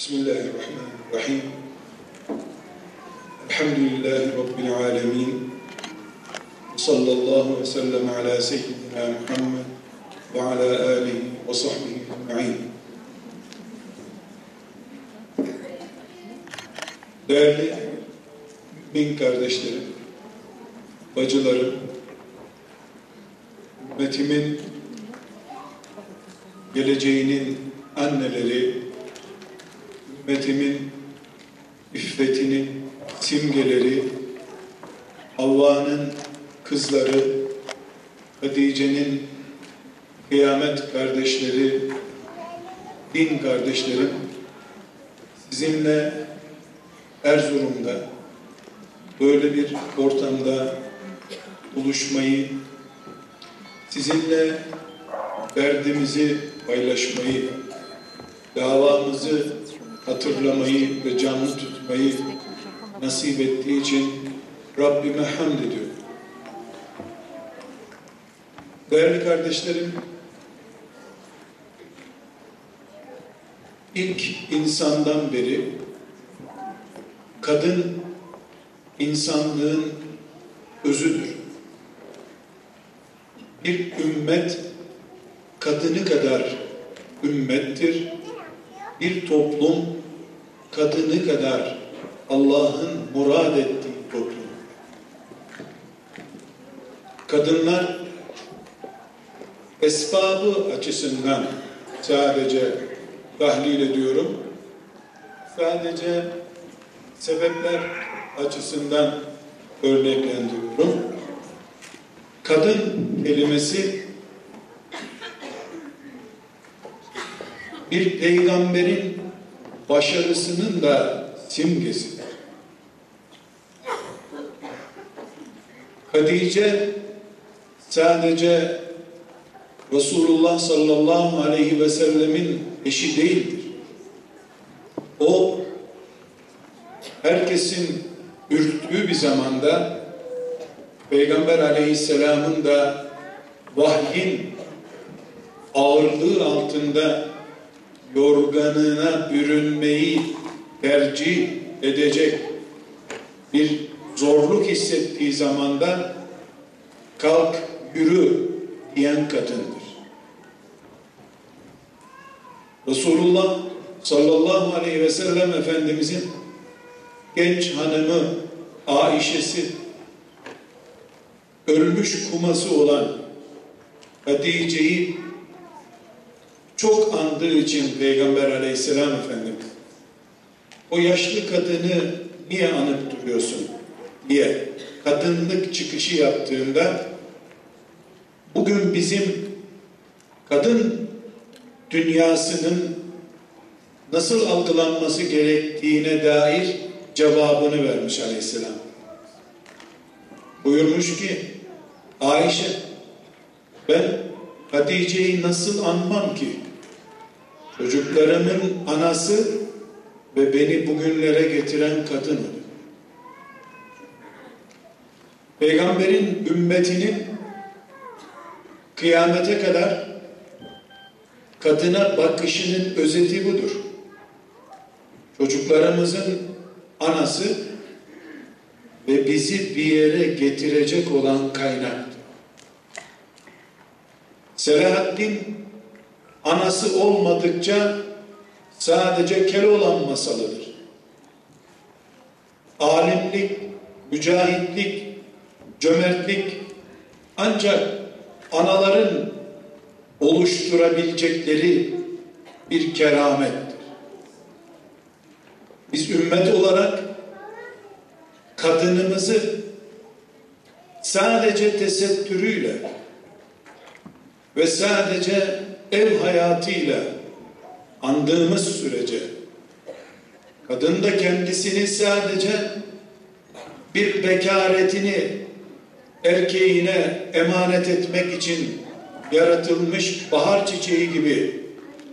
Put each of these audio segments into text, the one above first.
Bismillahirrahmanirrahim. Elhamdülillahi Rabbil alemin. Sallallahu ve sellem ala seyyidina Muhammed ve ala alihi ve sahbihi ecma'in. Değerli bin kardeşlerim, bacılarım, ümmetimin geleceğinin anneleri, ümmetimin iffetinin simgeleri, Havva'nın kızları, Hatice'nin kıyamet kardeşleri, din kardeşlerim, sizinle Erzurum'da böyle bir ortamda buluşmayı, sizinle derdimizi paylaşmayı, davamızı hatırlamayı ve canlı tutmayı nasip ettiği için Rabbime hamd ediyorum. Değerli kardeşlerim, ilk insandan beri kadın insanlığın özüdür. Bir ümmet kadını kadar ümmettir. Bir toplum kadını kadar Allah'ın murad ettiği toplum. Kadınlar esbabı açısından sadece tahlil ediyorum. Sadece sebepler açısından örneklendiriyorum. Kadın kelimesi bir peygamberin başarısının da simgesidir. Hatice sadece Resulullah sallallahu aleyhi ve sellemin eşi değildir. O herkesin ürktüğü bir zamanda Peygamber aleyhisselamın da vahyin ağırlığı altında yorganına bürünmeyi tercih edecek bir zorluk hissettiği zamanda kalk yürü diyen kadındır. Resulullah sallallahu aleyhi ve sellem Efendimizin genç hanımı Aişe'si ölmüş kuması olan Hatice'yi çok andığı için Peygamber aleyhisselam Efendimiz o yaşlı kadını niye anıp duruyorsun diye kadınlık çıkışı yaptığında bugün bizim kadın dünyasının nasıl algılanması gerektiğine dair cevabını vermiş aleyhisselam. Buyurmuş ki Ayşe ben Hatice'yi nasıl anmam ki? Çocuklarımın anası ve beni bugünlere getiren kadın. Peygamberin ümmetinin kıyamete kadar kadına bakışının özeti budur. Çocuklarımızın anası ve bizi bir yere getirecek olan kaynaktır. Selahaddin anası olmadıkça sadece Keloğlan masalıdır. Alimlik, mücahitlik, cömertlik ancak anaların oluşturabilecekleri bir keramettir. Biz ümmet olarak kadınımızı sadece tesettürüyle ve sadece ev hayatıyla andığımız sürece kadın da kendisini sadece bir bekaretini erkeğine emanet etmek için yaratılmış bahar çiçeği gibi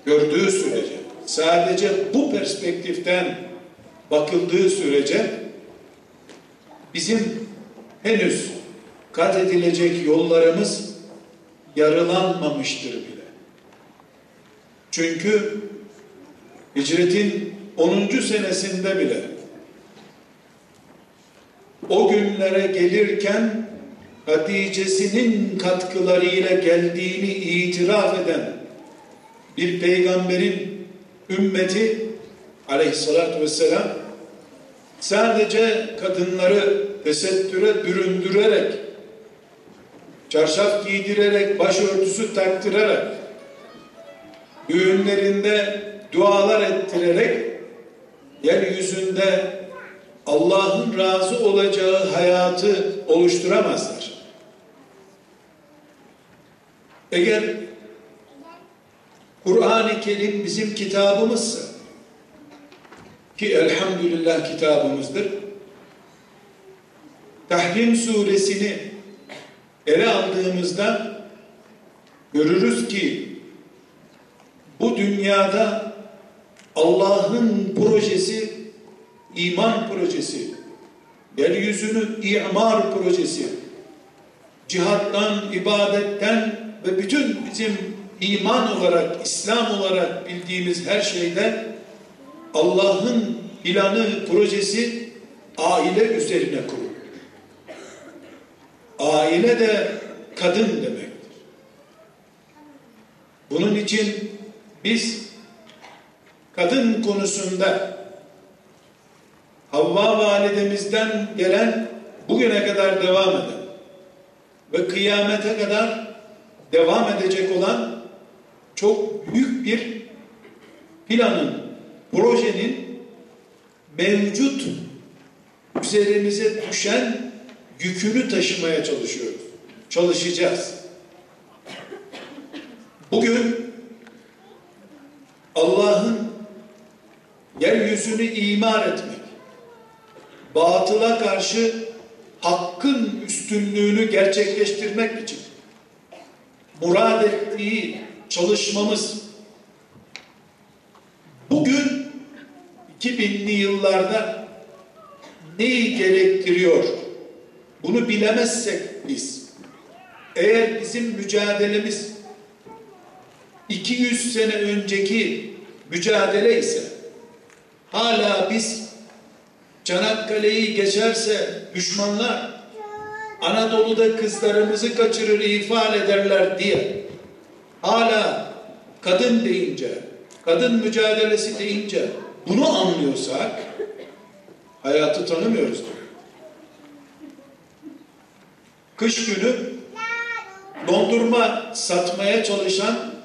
gördüğü sürece sadece bu perspektiften bakıldığı sürece bizim henüz kat edilecek yollarımız yarılanmamıştır bile. Çünkü hicretin 10. senesinde bile o günlere gelirken Hatice'sinin katkılarıyla geldiğini itiraf eden bir peygamberin ümmeti aleyhissalatü vesselam sadece kadınları tesettüre büründürerek çarşaf giydirerek başörtüsü taktırarak düğünlerinde dualar ettirerek yeryüzünde Allah'ın razı olacağı hayatı oluşturamazlar. Eğer Kur'an-ı Kerim bizim kitabımızsa ki elhamdülillah kitabımızdır. Tahrim suresini ele aldığımızda görürüz ki bu dünyada Allah'ın projesi iman projesi yeryüzünü imar projesi cihattan, ibadetten ve bütün bizim iman olarak, İslam olarak bildiğimiz her şeyde Allah'ın planı, projesi aile üzerine kurulu. Aile de kadın demektir. Bunun için biz kadın konusunda Havva validemizden gelen bugüne kadar devam eden ve kıyamete kadar devam edecek olan çok büyük bir planın, projenin mevcut üzerimize düşen yükünü taşımaya çalışıyoruz. Çalışacağız. Bugün Allah'ın yeryüzünü imar etmek, batıla karşı hakkın üstünlüğünü gerçekleştirmek için murad ettiği çalışmamız bugün 2000'li yıllarda neyi gerektiriyor? Bunu bilemezsek biz eğer bizim mücadelemiz 200 sene önceki mücadele ise hala biz Çanakkale'yi geçerse düşmanlar Anadolu'da kızlarımızı kaçırır ifade ederler diye hala kadın deyince kadın mücadelesi deyince bunu anlıyorsak hayatı tanımıyoruz. Kış günü dondurma satmaya çalışan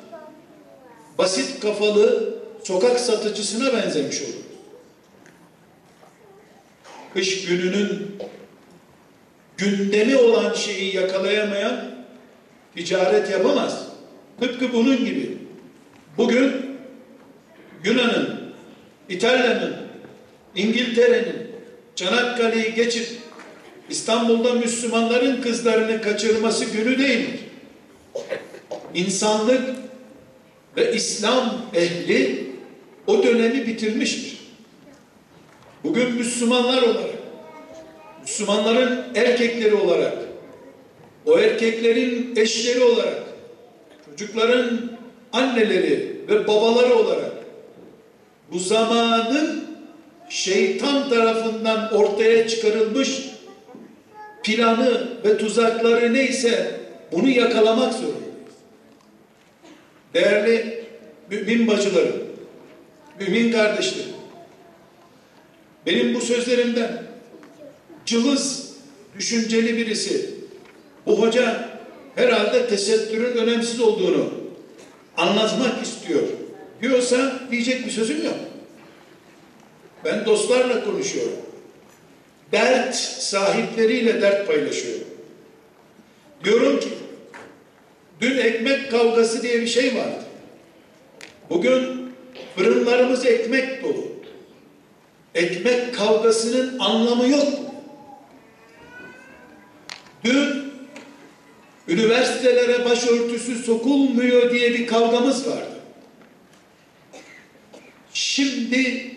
basit kafalı sokak satıcısına benzemiş olur. Kış gününün gündemi olan şeyi yakalayamayan ticaret yapamaz. Tıpkı bunun gibi. Bugün Yunan'ın, İtalya'nın, İngiltere'nin Çanakkale'yi geçip İstanbul'da Müslümanların kızlarını kaçırması günü değildir. İnsanlık ve İslam ehli o dönemi bitirmiştir. Bugün Müslümanlar olarak, Müslümanların erkekleri olarak, o erkeklerin eşleri olarak, çocukların anneleri ve babaları olarak bu zamanın şeytan tarafından ortaya çıkarılmış planı ve tuzakları neyse bunu yakalamak zorundayız. Değerli mümin bacılarım, mümin kardeşlerim, benim bu sözlerimden cılız, düşünceli birisi, bu hoca herhalde tesettürün önemsiz olduğunu anlatmak istiyor diyorsa diyecek bir sözüm yok. Ben dostlarla konuşuyorum. Dert sahipleriyle dert paylaşıyorum. Diyorum ki dün ekmek kavgası diye bir şey vardı. Bugün fırınlarımız ekmek dolu. Ekmek kavgasının anlamı yok. Dün üniversitelere başörtüsü sokulmuyor diye bir kavgamız vardı. Şimdi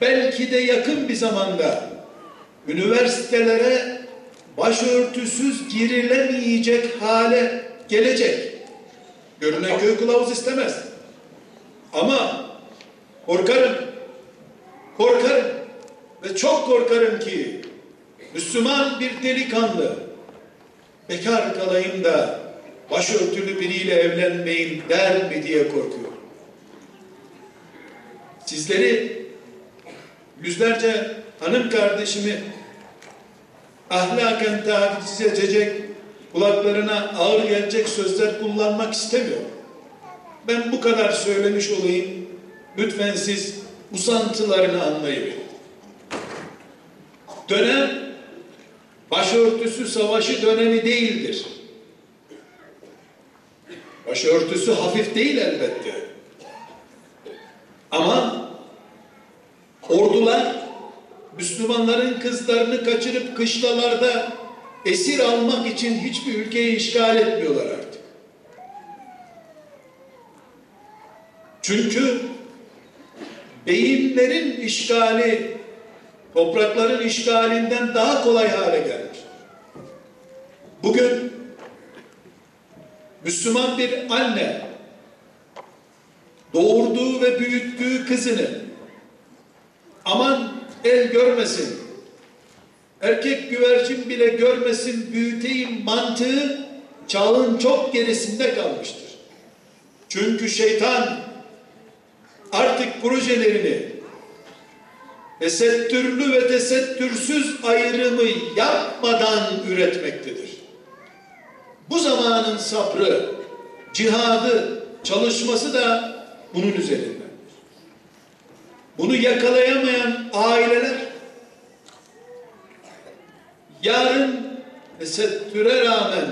belki de yakın bir zamanda üniversitelere başörtüsüz girilemeyecek hale gelecek. Görünen köy kılavuz istemez. Ama korkarım Korkarım ve çok korkarım ki Müslüman bir delikanlı bekar kalayım da başörtülü biriyle evlenmeyeyim der mi diye korkuyorum. Sizleri yüzlerce hanım kardeşimi ahlaken taciz edecek, kulaklarına ağır gelecek sözler kullanmak istemiyorum. Ben bu kadar söylemiş olayım. Lütfen siz usantılarını anlayın. Dönem başörtüsü savaşı dönemi değildir. Başörtüsü hafif değil elbette. Ama ordular Müslümanların kızlarını kaçırıp kışlalarda esir almak için hiçbir ülkeyi işgal etmiyorlar artık. Çünkü beyinlerin işgali toprakların işgalinden daha kolay hale gelmiş. Bugün Müslüman bir anne doğurduğu ve büyüttüğü kızını aman el görmesin, erkek güvercin bile görmesin büyüteyim mantığı çağın çok gerisinde kalmıştır. Çünkü şeytan artık projelerini tesettürlü ve tesettürsüz ayrımı yapmadan üretmektedir. Bu zamanın sabrı, cihadı, çalışması da bunun üzerindendir. Bunu yakalayamayan aileler yarın tesettüre rağmen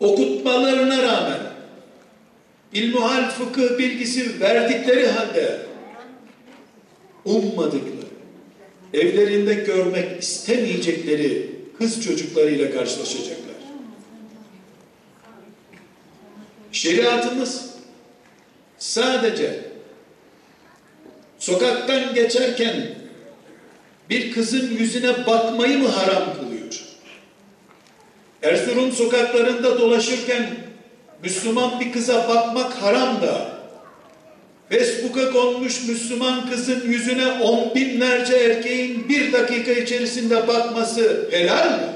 okutmalarına rağmen ilmuhal fıkıh bilgisi verdikleri halde ummadıkları, evlerinde görmek istemeyecekleri kız çocuklarıyla karşılaşacaklar. Şeriatımız sadece sokaktan geçerken bir kızın yüzüne bakmayı mı haram kılıyor? Erzurum sokaklarında dolaşırken Müslüman bir kıza bakmak haram da Facebook'a konmuş Müslüman kızın yüzüne on binlerce erkeğin bir dakika içerisinde bakması helal mi?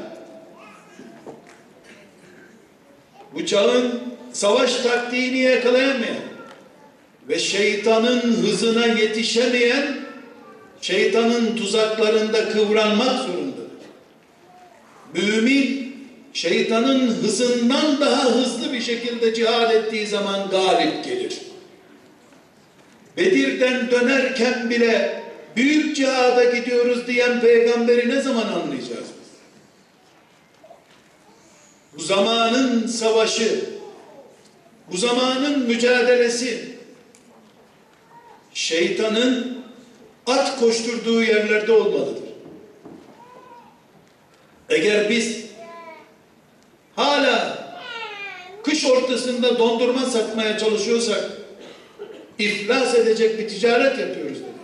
Bu çağın savaş taktiğini yakalayamayan ve şeytanın hızına yetişemeyen şeytanın tuzaklarında kıvranmak zorundadır. Mümin şeytanın hızından daha hızlı bir şekilde cihad ettiği zaman galip gelir. Bedir'den dönerken bile büyük cihada gidiyoruz diyen peygamberi ne zaman anlayacağız biz? Bu zamanın savaşı, bu zamanın mücadelesi, şeytanın at koşturduğu yerlerde olmalıdır. Eğer biz hala kış ortasında dondurma satmaya çalışıyorsak iflas edecek bir ticaret yapıyoruz demek.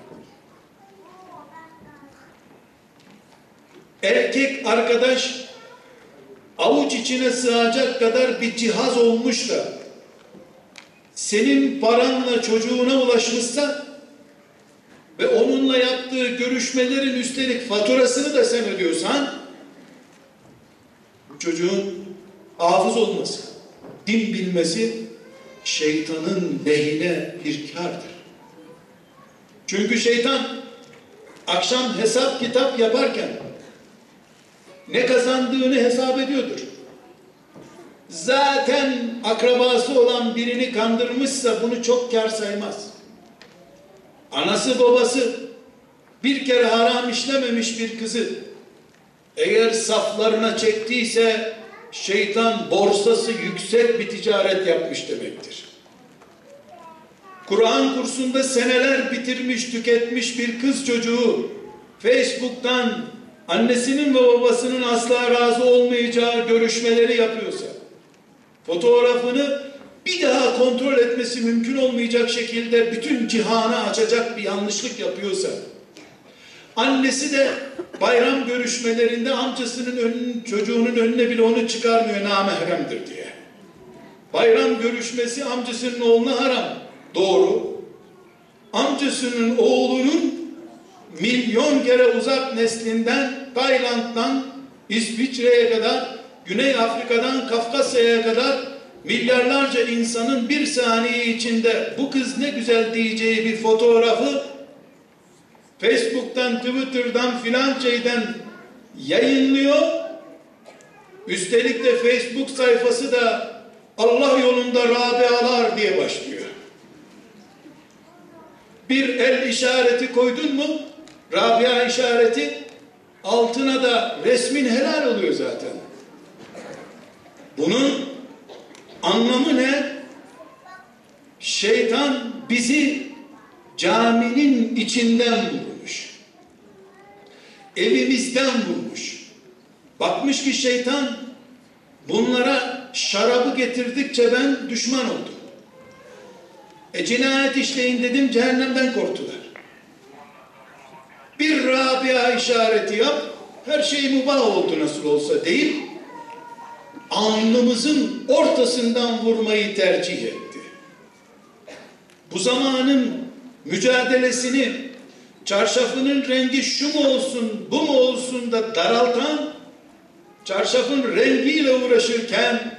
Erkek arkadaş avuç içine sığacak kadar bir cihaz olmuş da senin paranla çocuğuna ulaşmışsa ve onunla yaptığı görüşmelerin üstelik faturasını da sen ödüyorsan bu çocuğun hafız olması, din bilmesi şeytanın lehine bir kardır. Çünkü şeytan akşam hesap kitap yaparken ne kazandığını hesap ediyordur. Zaten akrabası olan birini kandırmışsa bunu çok kar saymaz. Anası babası bir kere haram işlememiş bir kızı eğer saflarına çektiyse şeytan borsası yüksek bir ticaret yapmış demektir. Kur'an kursunda seneler bitirmiş, tüketmiş bir kız çocuğu Facebook'tan annesinin ve babasının asla razı olmayacağı görüşmeleri yapıyorsa, fotoğrafını bir daha kontrol etmesi mümkün olmayacak şekilde bütün cihana açacak bir yanlışlık yapıyorsa, annesi de bayram görüşmelerinde amcasının önün, çocuğunun önüne bile onu çıkarmıyor namahremdir diye. Bayram görüşmesi amcasının oğluna haram. Doğru. amcasının oğlunun milyon kere uzak neslinden Tayland'dan İsviçre'ye kadar Güney Afrika'dan Kafkasya'ya kadar milyarlarca insanın bir saniye içinde bu kız ne güzel diyeceği bir fotoğrafı Facebook'tan, Twitter'dan filan şeyden yayınlıyor. Üstelik de Facebook sayfası da Allah yolunda Rabialar diye başlıyor. Bir el işareti koydun mu Rabia işareti altına da resmin helal oluyor zaten. Bunun anlamı ne? Şeytan bizi caminin içinden vurmuş. Evimizden vurmuş. Bakmış ki şeytan bunlara şarabı getirdikçe ben düşman oldum. E cinayet işleyin dedim cehennemden korktular. Bir Rabia işareti yap, her şey mübah oldu nasıl olsa değil, alnımızın ortasından vurmayı tercih etti. Bu zamanın mücadelesini çarşafının rengi şu mu olsun, bu mu olsun da daraltan, çarşafın rengiyle uğraşırken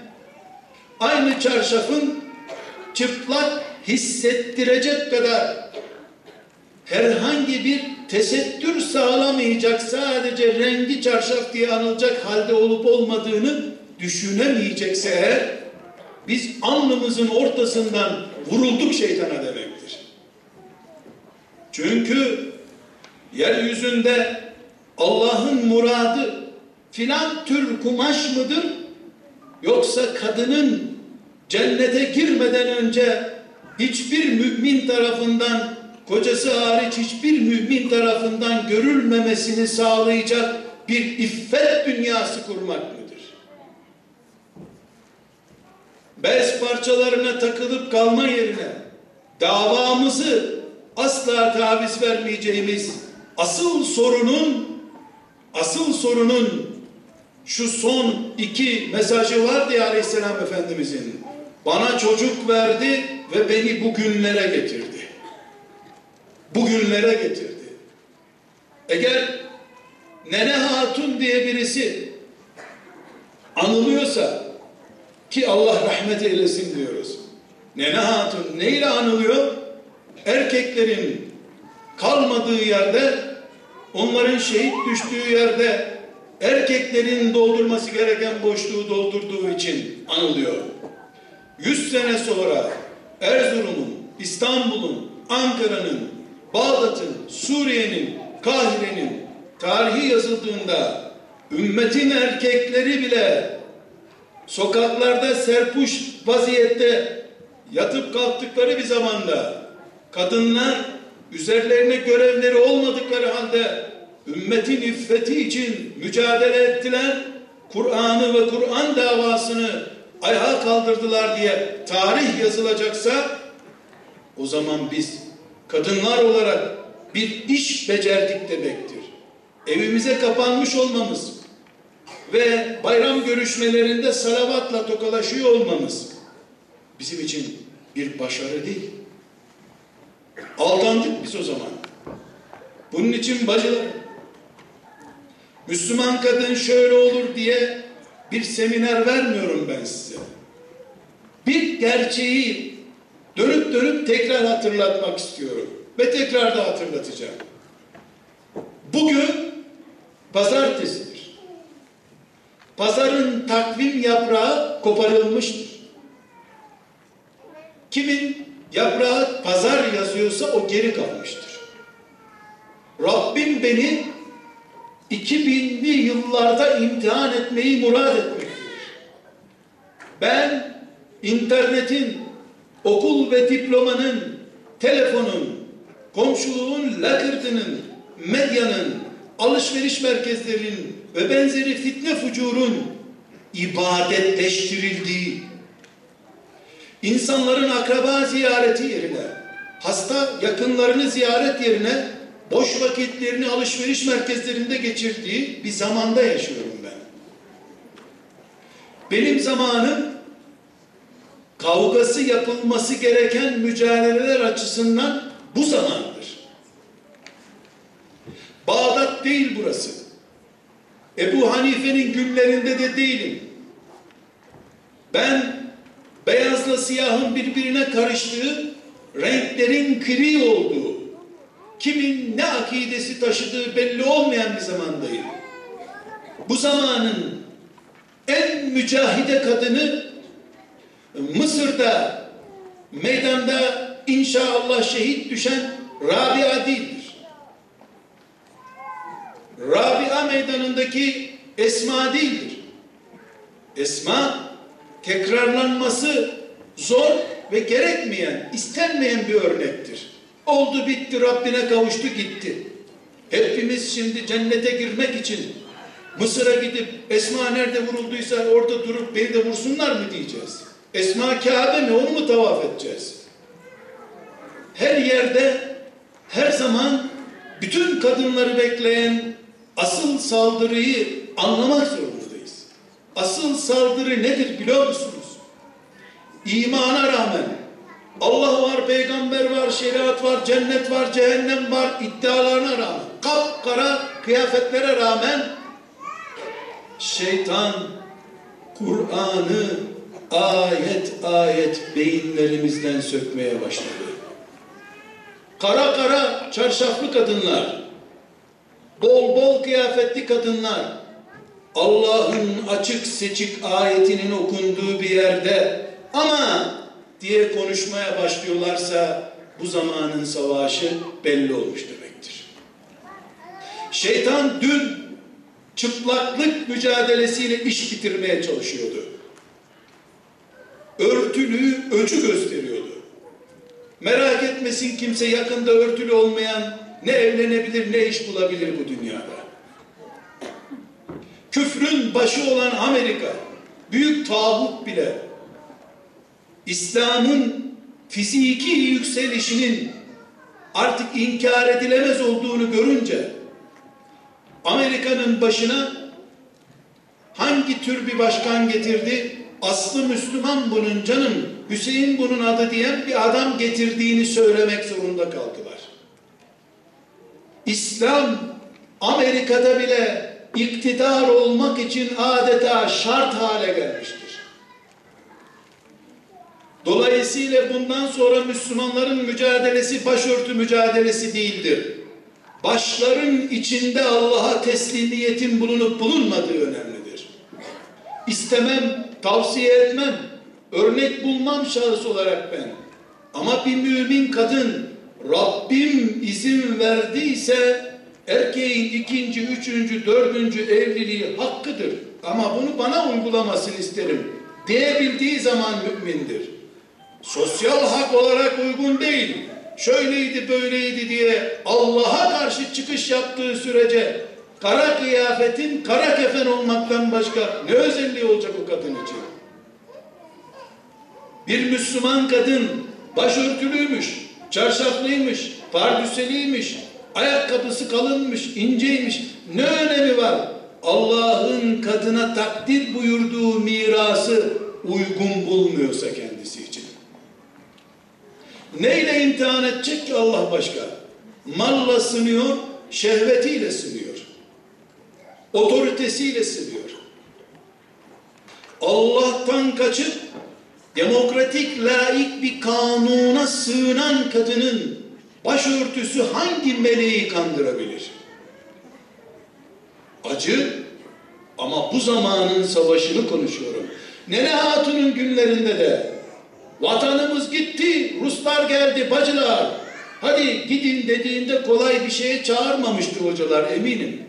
aynı çarşafın çıplak hissettirecek kadar herhangi bir tesettür sağlamayacak sadece rengi çarşaf diye anılacak halde olup olmadığını düşünemeyecekse eğer biz alnımızın ortasından vurulduk şeytana demektir. Çünkü yeryüzünde Allah'ın muradı filan tür kumaş mıdır? Yoksa kadının cennete girmeden önce hiçbir mümin tarafından kocası hariç hiçbir mümin tarafından görülmemesini sağlayacak bir iffet dünyası kurmak mıdır? Bez parçalarına takılıp kalma yerine davamızı asla taviz vermeyeceğimiz asıl sorunun asıl sorunun şu son iki mesajı vardı ya Aleyhisselam Efendimizin. Bana çocuk verdi ve beni bugünlere getirdi. Bugünlere getirdi. Eğer Nene Hatun diye birisi anılıyorsa ki Allah rahmet eylesin diyoruz. Nene Hatun neyle anılıyor? Erkeklerin kalmadığı yerde onların şehit düştüğü yerde erkeklerin doldurması gereken boşluğu doldurduğu için anılıyor. Yüz sene sonra Erzurum'un, İstanbul'un, Ankara'nın, Bağdat'ın, Suriye'nin, Kahire'nin tarihi yazıldığında ümmetin erkekleri bile sokaklarda serpuş vaziyette yatıp kalktıkları bir zamanda kadınlar üzerlerine görevleri olmadıkları halde ümmetin iffeti için mücadele ettiler. Kur'an'ı ve Kur'an davasını ayağa kaldırdılar diye tarih yazılacaksa o zaman biz kadınlar olarak bir iş becerdik demektir. Evimize kapanmış olmamız ve bayram görüşmelerinde salavatla tokalaşıyor olmamız bizim için bir başarı değil. Aldandık biz o zaman. Bunun için bacılar Müslüman kadın şöyle olur diye bir seminer vermiyorum ben size. Bir gerçeği dönüp dönüp tekrar hatırlatmak istiyorum. Ve tekrar da hatırlatacağım. Bugün pazartesidir. Pazarın takvim yaprağı koparılmıştır. Kimin yaprağı pazar yazıyorsa o geri kalmıştır. Rabbim beni 2000'li yıllarda imtihan etmeyi murad etmektedir. Ben internetin, okul ve diplomanın, telefonun, komşuluğun, lakırdının, medyanın, alışveriş merkezlerinin ve benzeri fitne fucurun ibadetleştirildiği, insanların akraba ziyareti yerine, hasta yakınlarını ziyaret yerine boş vakitlerini alışveriş merkezlerinde geçirdiği bir zamanda yaşıyorum ben. Benim zamanım kavgası yapılması gereken mücadeleler açısından bu zamandır. Bağdat değil burası. Ebu Hanife'nin günlerinde de değilim. Ben beyazla siyahın birbirine karıştığı, renklerin kri olduğu, kimin ne akidesi taşıdığı belli olmayan bir zamandayım. Bu zamanın en mücahide kadını Mısır'da meydanda inşallah şehit düşen Rabia değildir. Meydanındaki Esma değildir. Esma tekrarlanması zor ve gerekmeyen, istenmeyen bir örnektir. Oldu bitti Rabbine kavuştu gitti. Hepimiz şimdi cennete girmek için Mısır'a gidip Esma nerede vurulduysa orada durup beni de vursunlar mı diyeceğiz. Esma Kabe mi onu mu tavaf edeceğiz? Her yerde her zaman bütün kadınları bekleyen asıl saldırıyı anlamak zorundayız. Asıl saldırı nedir biliyor musunuz? İmana rağmen Allah var, peygamber var, şeriat var, cennet var, cehennem var iddialarına rağmen, kapkara kıyafetlere rağmen şeytan Kur'an'ı ayet ayet beyinlerimizden sökmeye başladı. Kara kara çarşaflı kadınlar, bol bol kıyafetli kadınlar, Allah'ın açık seçik ayetinin okunduğu bir yerde ama diye konuşmaya başlıyorlarsa bu zamanın savaşı belli olmuş demektir. Şeytan dün çıplaklık mücadelesiyle iş bitirmeye çalışıyordu. Örtülüğü öcü gösteriyordu. Merak etmesin kimse yakında örtülü olmayan ne evlenebilir ne iş bulabilir bu dünyada. Küfrün başı olan Amerika, büyük tağut bile İslam'ın fiziki yükselişinin artık inkar edilemez olduğunu görünce Amerika'nın başına hangi tür bir başkan getirdi? Aslı Müslüman bunun canım, Hüseyin bunun adı diyen bir adam getirdiğini söylemek zorunda kaldılar. İslam Amerika'da bile iktidar olmak için adeta şart hale gelmiştir. Dolayısıyla bundan sonra Müslümanların mücadelesi başörtü mücadelesi değildir. Başların içinde Allah'a teslimiyetin bulunup bulunmadığı önemlidir. İstemem, tavsiye etmem, örnek bulmam şahıs olarak ben. Ama bir mümin kadın Rabbim izin verdiyse erkeğin ikinci, üçüncü, dördüncü evliliği hakkıdır. Ama bunu bana uygulamasını isterim diyebildiği zaman mümindir sosyal hak olarak uygun değil, şöyleydi böyleydi diye Allah'a karşı çıkış yaptığı sürece kara kıyafetin kara kefen olmaktan başka ne özelliği olacak o kadın için? Bir Müslüman kadın başörtülüymüş, çarşaflıymış, pardüseliymiş, ayakkabısı kalınmış, inceymiş. Ne önemi var? Allah'ın kadına takdir buyurduğu mirası uygun bulmuyorsa kendisi için. Neyle imtihan edecek ki Allah başka? Malla sınıyor, şehvetiyle sınıyor. Otoritesiyle sınıyor. Allah'tan kaçıp demokratik, laik bir kanuna sığınan kadının başörtüsü hangi meleği kandırabilir? Acı ama bu zamanın savaşını konuşuyorum. Nene Hatun'un günlerinde de Vatanımız gitti, Ruslar geldi bacılar. Hadi gidin dediğinde kolay bir şeye çağırmamıştı hocalar eminim.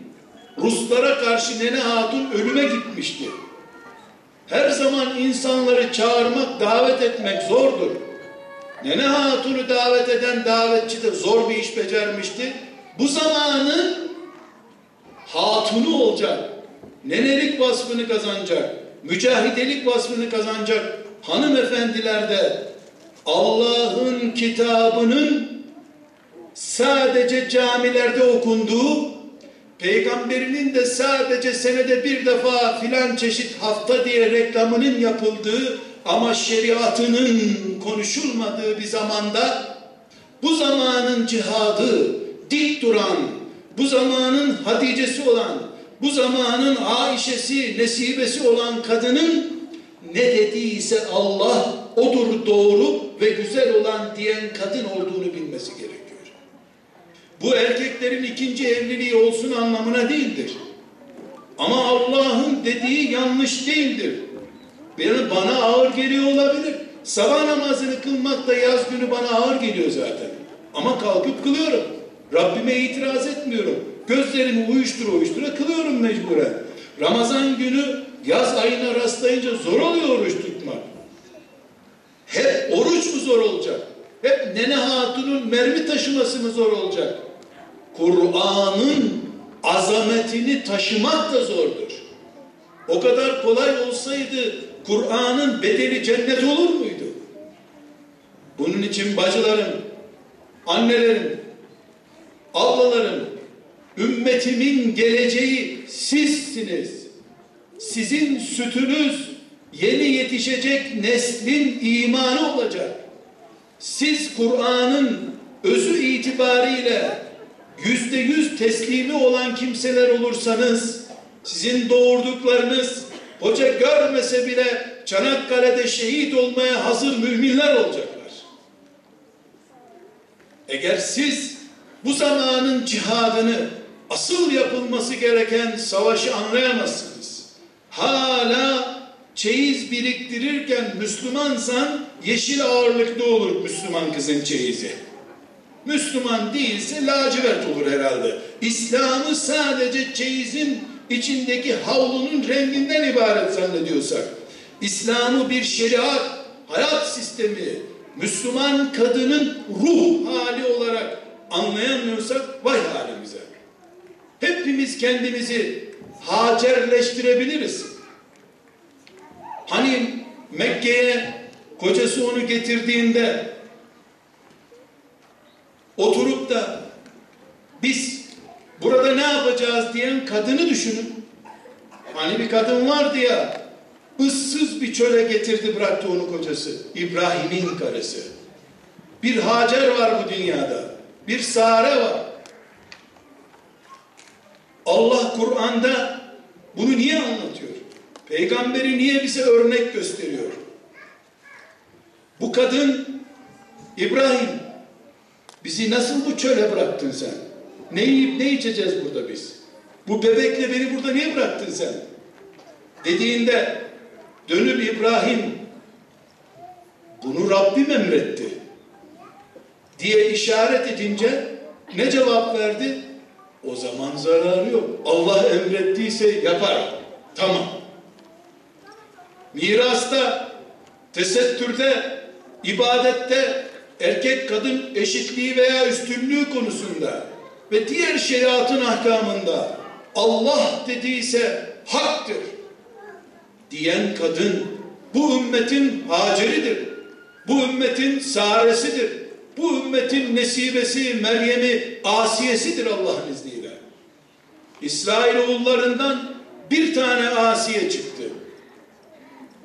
Ruslara karşı Nene Hatun ölüme gitmişti. Her zaman insanları çağırmak, davet etmek zordur. Nene Hatun'u davet eden davetçi de zor bir iş becermişti. Bu zamanın hatunu olacak. Nenelik vasfını kazanacak. Mücahidelik vasfını kazanacak hanımefendiler de Allah'ın kitabının sadece camilerde okunduğu, peygamberinin de sadece senede bir defa filan çeşit hafta diye reklamının yapıldığı ama şeriatının konuşulmadığı bir zamanda bu zamanın cihadı, dik duran, bu zamanın Hatice'si olan, bu zamanın Aişe'si, Nesibesi olan kadının ne dediyse Allah odur doğru ve güzel olan diyen kadın olduğunu bilmesi gerekiyor. Bu erkeklerin ikinci evliliği olsun anlamına değildir. Ama Allah'ın dediği yanlış değildir. Yani bana ağır geliyor olabilir. Sabah namazını kılmak da yaz günü bana ağır geliyor zaten. Ama kalkıp kılıyorum. Rabbime itiraz etmiyorum. Gözlerimi uyuştura uyuştura kılıyorum mecburen. Ramazan günü yaz ayına rastlayınca zor oluyor oruç tutmak. Hep oruç mu zor olacak? Hep nene hatunun mermi taşıması mı zor olacak? Kur'an'ın azametini taşımak da zordur. O kadar kolay olsaydı Kur'an'ın bedeli cennet olur muydu? Bunun için bacılarım, annelerim, ablalarım, ümmetimin geleceği sizsiniz. Sizin sütünüz yeni yetişecek neslin imanı olacak. Siz Kur'an'ın özü itibariyle yüzde yüz teslimi olan kimseler olursanız sizin doğurduklarınız hoca görmese bile Çanakkale'de şehit olmaya hazır müminler olacaklar. Eğer siz bu zamanın cihadını asıl yapılması gereken savaşı anlayamazsınız. Hala çeyiz biriktirirken Müslümansan yeşil ağırlıklı olur Müslüman kızın çeyizi. Müslüman değilse lacivert olur herhalde. İslam'ı sadece çeyizin içindeki havlunun renginden ibaret zannediyorsak, İslam'ı bir şeriat, hayat sistemi, Müslüman kadının ruh hali olarak anlayamıyorsak vay halimize. Hepimiz kendimizi Hacerleştirebiliriz. Hani Mekke'ye kocası onu getirdiğinde oturup da biz burada ne yapacağız diyen kadını düşünün. Hani bir kadın vardı ya ıssız bir çöle getirdi bıraktı onu kocası. İbrahim'in karısı. Bir Hacer var bu dünyada. Bir Sare var. Allah Kur'an'da bunu niye anlatıyor? Peygamberi niye bize örnek gösteriyor? Bu kadın İbrahim bizi nasıl bu çöle bıraktın sen? Ne yiyip ne içeceğiz burada biz? Bu bebekle beni burada niye bıraktın sen? Dediğinde dönüp İbrahim bunu Rabbim emretti diye işaret edince ne cevap verdi? O zaman zararı yok. Allah emrettiyse yapar. Tamam. Mirasta, tesettürde, ibadette, erkek kadın eşitliği veya üstünlüğü konusunda ve diğer şeriatın ahkamında Allah dediyse haktır diyen kadın bu ümmetin haceridir. Bu ümmetin saresidir. Bu ümmetin nesibesi, Meryem'i, Asiye'sidir Allah'ın izniyle. İsrail oğullarından bir tane Asiye çıktı.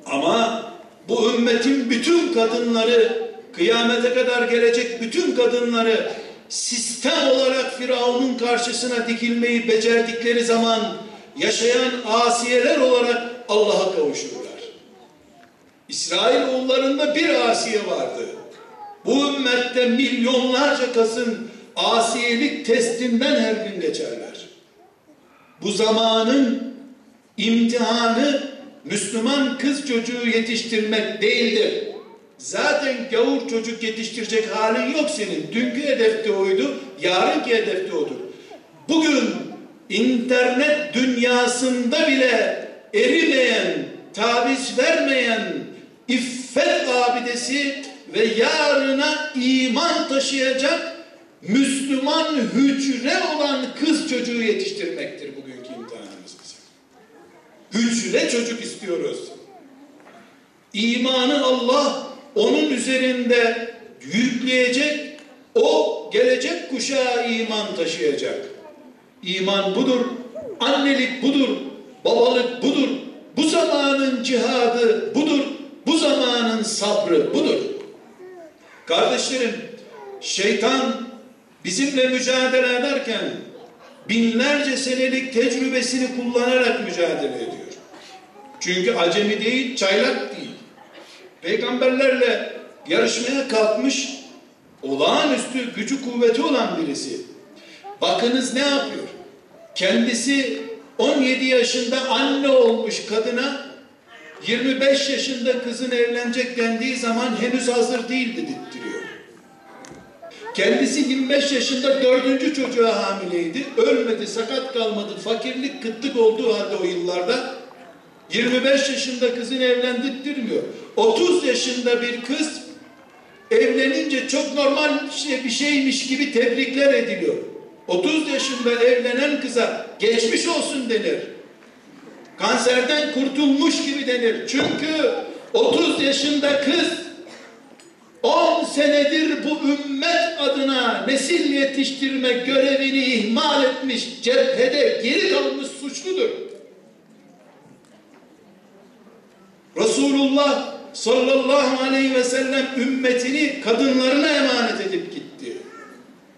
Ama bu ümmetin bütün kadınları, kıyamete kadar gelecek bütün kadınları sistem olarak Firavun'un karşısına dikilmeyi becerdikleri zaman yaşayan asiyeler olarak Allah'a kavuşurlar. İsrail oğullarında bir asiye vardı. Bu ümmette milyonlarca kasın asiyelik testinden her gün geçerler. Bu zamanın imtihanı Müslüman kız çocuğu yetiştirmek değildir. Zaten gavur çocuk yetiştirecek halin yok senin. Dünkü hedefte oydu, yarınki hedefte odur. Bugün internet dünyasında bile erimeyen, taviz vermeyen iffet abidesi ve yarına iman taşıyacak Müslüman hücre olan kız çocuğu yetiştirmektir bugünkü imtihanımız bizim. Hücre çocuk istiyoruz. İmanı Allah onun üzerinde yükleyecek, o gelecek kuşağa iman taşıyacak. İman budur, annelik budur, babalık budur, bu zamanın cihadı budur, bu zamanın sabrı budur. Kardeşlerim, Şeytan bizimle mücadele ederken binlerce senelik tecrübesini kullanarak mücadele ediyor. Çünkü acemi değil, çaylak değil. Peygamberlerle yarışmaya kalkmış olağanüstü gücü kuvveti olan birisi. Bakınız ne yapıyor? Kendisi 17 yaşında anne olmuş kadına 25 yaşında kızın evlenecek dendiği zaman henüz hazır değil dedirtiyor. Kendisi 25 yaşında dördüncü çocuğa hamileydi. Ölmedi, sakat kalmadı, fakirlik, kıtlık olduğu halde o yıllarda 25 yaşında kızın evlendirtmiyor. 30 yaşında bir kız evlenince çok normal şey, bir şeymiş gibi tebrikler ediliyor. 30 yaşında evlenen kıza geçmiş olsun denir. Kanserden kurtulmuş gibi denir. Çünkü 30 yaşında kız 10 senedir bu ümmet adına nesil yetiştirme görevini ihmal etmiş, cephede geri kalmış suçludur. Resulullah sallallahu aleyhi ve sellem ümmetini kadınlarına emanet edip gitti.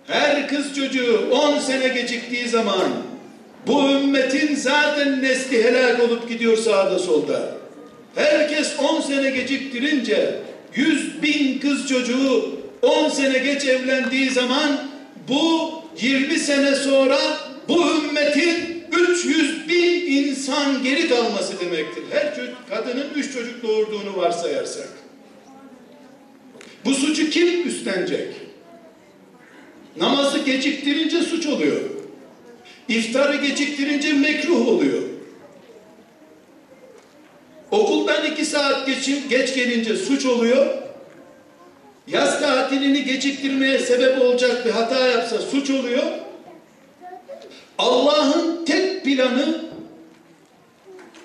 Her kız çocuğu 10 sene geciktiği zaman bu ümmetin zaten nesli helak olup gidiyor sağda solda. Herkes 10 sene geciktirince 100 bin kız çocuğu 10 sene geç evlendiği zaman bu 20 sene sonra bu ümmetin 300 bin insan geri kalması demektir. Her kadının 3 çocuk doğurduğunu varsayarsak. Bu suçu kim üstlenecek? Namazı geciktirince suç oluyor. İftarı geciktirince mekruh oluyor. Okuldan iki saat geçin, geç gelince suç oluyor. Yaz tatilini geciktirmeye sebep olacak bir hata yapsa suç oluyor. Allah'ın tek planı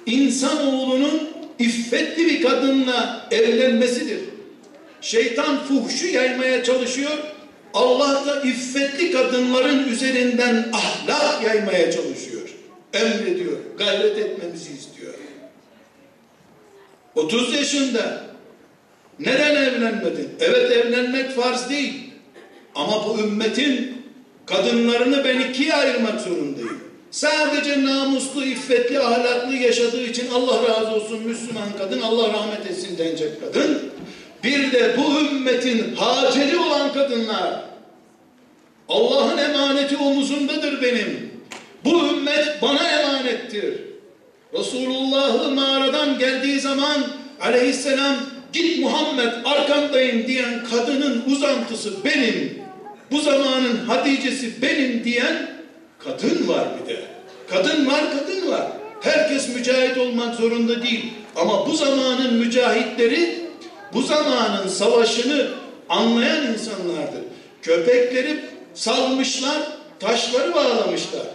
insanoğlunun iffetli bir kadınla evlenmesidir. Şeytan fuhşu yaymaya çalışıyor. Allah da iffetli kadınların üzerinden ahlak yaymaya çalışıyor. Emrediyor, gayret etmemizi istiyor. 30 yaşında neden evlenmedin? Evet evlenmek farz değil. Ama bu ümmetin kadınlarını ben ikiye ayırmak zorundayım. Sadece namuslu, iffetli, ahlaklı yaşadığı için Allah razı olsun Müslüman kadın, Allah rahmet etsin denecek kadın. Bir de bu ümmetin haceri olan kadınlar. Allah'ın emaneti omuzundadır benim. Bu ümmet bana emanettir. Resulullah'ı mağaradan geldiği zaman aleyhisselam git Muhammed arkandayım diyen kadının uzantısı benim. Bu zamanın Hatice'si benim diyen kadın var bir de. Kadın var, kadın var. Herkes mücahit olmak zorunda değil. Ama bu zamanın mücahitleri bu zamanın savaşını anlayan insanlardır. Köpekleri salmışlar, taşları bağlamışlar.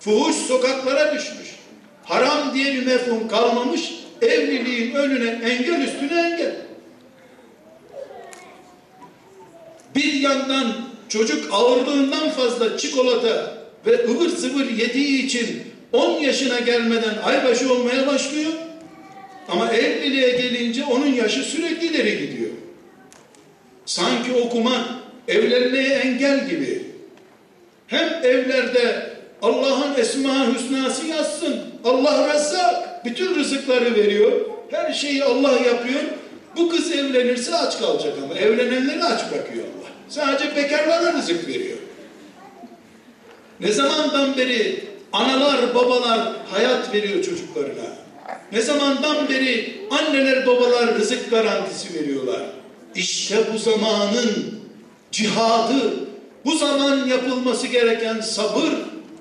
Fuhuş sokaklara düşmüş. Haram diye bir mefhum kalmamış. Evliliğin önüne engel üstüne engel. Bir yandan çocuk ağırlığından fazla çikolata ve ıvır zıvır yediği için 10 yaşına gelmeden aybaşı olmaya başlıyor. Ama evliliğe gelince onun yaşı sürekli ileri gidiyor. Sanki okumak evlenmeye engel gibi. Hem evlerde Allah'ın esma hüsnası yazsın. Allah rezzak. Bütün rızıkları veriyor. Her şeyi Allah yapıyor. Bu kız evlenirse aç kalacak ama evlenenleri aç bırakıyor. Sadece bekarlara rızık veriyor. Ne zamandan beri analar babalar hayat veriyor çocuklarına? Ne zamandan beri anneler babalar rızık garantisi veriyorlar? İşte bu zamanın cihadı, bu zaman yapılması gereken sabır,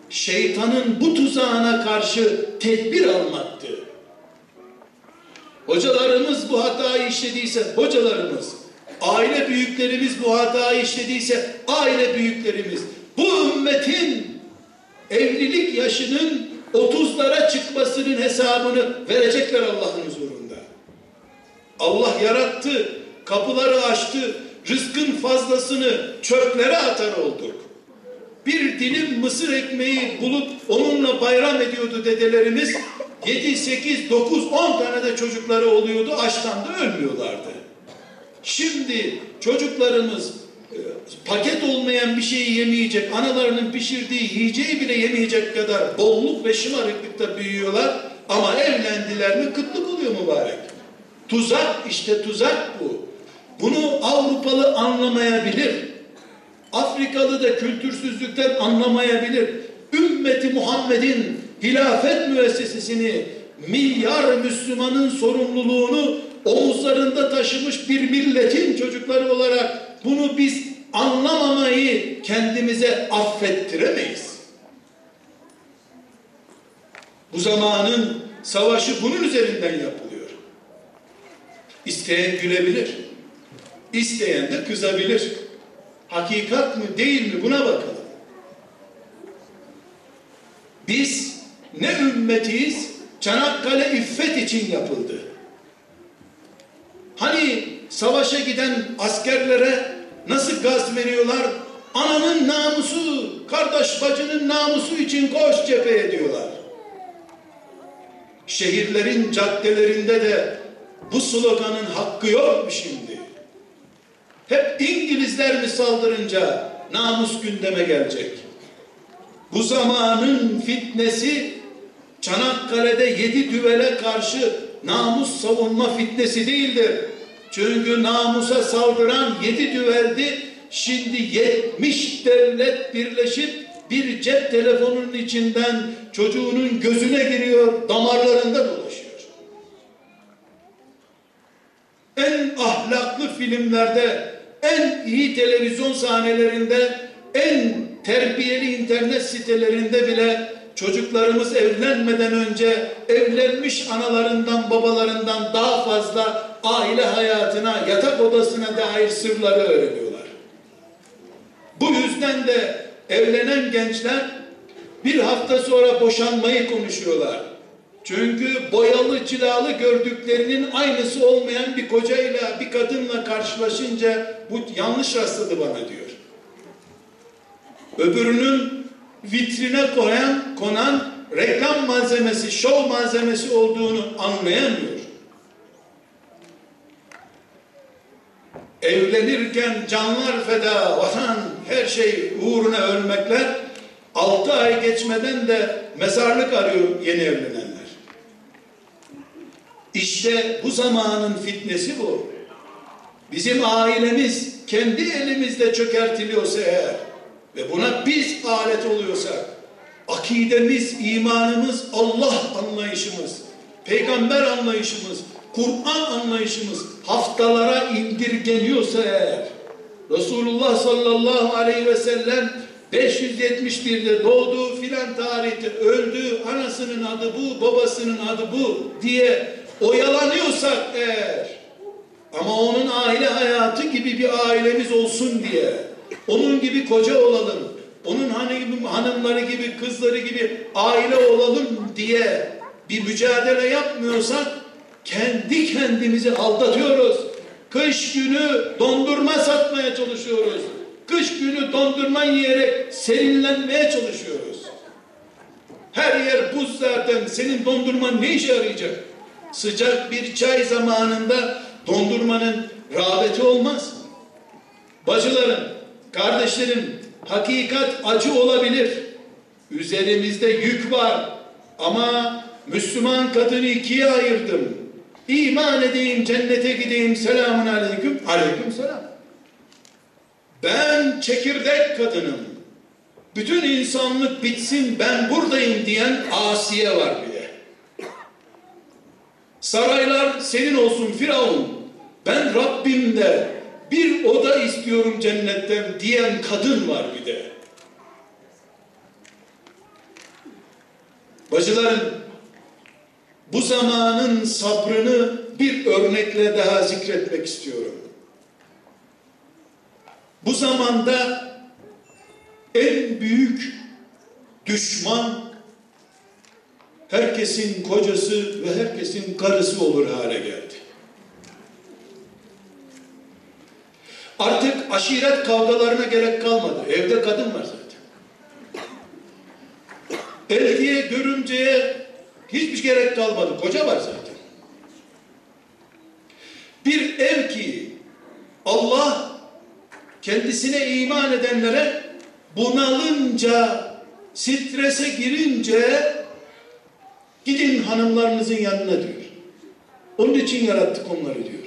şeytanın bu tuzağına karşı tedbir almaktı. Hocalarımız bu hatayı işlediyse hocalarımız, aile büyüklerimiz bu hatayı işlediyse aile büyüklerimiz, bu ümmetin evlilik yaşının 30'lara çıkmasının hesabını verecekler Allah'ın huzurunda. Allah yarattı, kapıları açtı, rızkın fazlasını çöplere atar olduk. Bir dilim mısır ekmeği bulup onunla bayram ediyordu dedelerimiz. 7, 8, 9, 10 tane de çocukları oluyordu. Açtan da ölmüyorlardı. Şimdi çocuklarımız paket olmayan bir şeyi yemeyecek, analarının pişirdiği yiyeceği bile yemeyecek kadar bolluk ve şımarıklıkta büyüyorlar. Ama evlendiler mi kıtlık oluyor mübarek. Tuzak işte tuzak bu. Bunu Avrupalı anlamayabilir. Afrikalı da kültürsüzlükten anlamayabilir. Ümmeti Muhammed'in hilafet müessesesini milyar Müslümanın sorumluluğunu omuzlarında taşımış bir milletin çocukları olarak bunu biz anlamamayı kendimize affettiremeyiz. Bu zamanın savaşı bunun üzerinden yapılıyor. İsteyen gülebilir. İsteyen de kızabilir. Hakikat mı değil mi buna bakalım. Biz ne ümmetiyiz? Çanakkale iffet için yapıldı. Hani savaşa giden askerlere nasıl gaz veriyorlar? Ananın namusu, kardeş bacının namusu için koş cepheye diyorlar. Şehirlerin caddelerinde de bu sloganın hakkı yok mu şimdi? Hep İngilizler mi saldırınca namus gündeme gelecek? Bu zamanın fitnesi Çanakkale'de yedi düvele karşı namus savunma fitnesi değildir. Çünkü namusa saldıran yedi düveldi. Şimdi yetmiş devlet birleşip bir cep telefonunun içinden çocuğunun gözüne giriyor, damarlarında dolaşıyor. En ahlaklı filmlerde, en iyi televizyon sahnelerinde, en terbiyeli internet sitelerinde bile çocuklarımız evlenmeden önce evlenmiş analarından babalarından daha fazla aile hayatına, yatak odasına dair sırları öğreniyorlar. Bu yüzden de evlenen gençler bir hafta sonra boşanmayı konuşuyorlar. Çünkü boyalı cilalı gördüklerinin aynısı olmayan bir kocayla bir kadınla karşılaşınca bu yanlış rastladı bana diyor. Öbürünün vitrine koyan, konan reklam malzemesi, şov malzemesi olduğunu anlayamıyor. Evlenirken canlar feda, vatan, her şey uğruna ölmekler, altı ay geçmeden de mezarlık arıyor yeni evlenenler. İşte bu zamanın fitnesi bu. Bizim ailemiz kendi elimizde çökertiliyorsa eğer, ve buna biz alet oluyorsak, akidemiz, imanımız, Allah anlayışımız, peygamber anlayışımız, Kur'an anlayışımız haftalara indirgeniyorsa eğer, Resulullah sallallahu aleyhi ve sellem 571'de doğdu filan tarihte öldü, anasının adı bu, babasının adı bu diye oyalanıyorsak eğer, ama onun aile hayatı gibi bir ailemiz olsun diye, onun gibi koca olalım. Onun hanımları gibi, kızları gibi aile olalım diye bir mücadele yapmıyorsak kendi kendimizi aldatıyoruz. Kış günü dondurma satmaya çalışıyoruz. Kış günü dondurma yiyerek serinlenmeye çalışıyoruz. Her yer buz zaten. Senin dondurman ne işe yarayacak? Sıcak bir çay zamanında dondurmanın rağbeti olmaz. Bacılarım, Kardeşlerim, hakikat acı olabilir. Üzerimizde yük var. Ama Müslüman kadını ikiye ayırdım. İman edeyim, cennete gideyim. Selamun aleyküm. Aleyküm selam. Ben çekirdek kadınım. Bütün insanlık bitsin ben buradayım diyen Asiye var bir de. Saraylar senin olsun Firavun. Ben Rabbim de bir oda istiyorum cennetten diyen kadın var bir de. Bacılarım, bu zamanın sabrını bir örnekle daha zikretmek istiyorum. Bu zamanda en büyük düşman herkesin kocası ve herkesin karısı olur hale geldi. Artık aşiret kavgalarına gerek kalmadı. Evde kadın var zaten. Eltiye, görümceye hiçbir gerek kalmadı. Koca var zaten. Bir ev ki Allah kendisine iman edenlere bunalınca, strese girince gidin hanımlarınızın yanına diyor. Onun için yarattık onları diyor.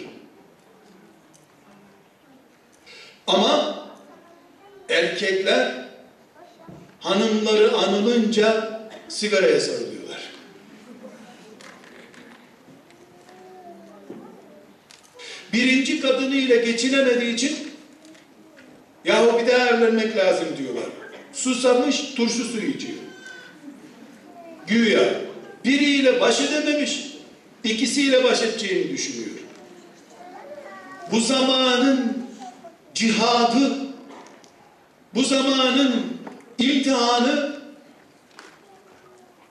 Ama erkekler hanımları anılınca sigaraya sarılıyorlar. Birinci kadınıyla geçinemediği için yahu bir daha evlenmek lazım diyorlar. Susamış turşu suyu içiyor. Güya biriyle baş edememiş, ikisiyle baş edeceğini düşünüyor. Bu zamanın cihadı, bu zamanın imtihanı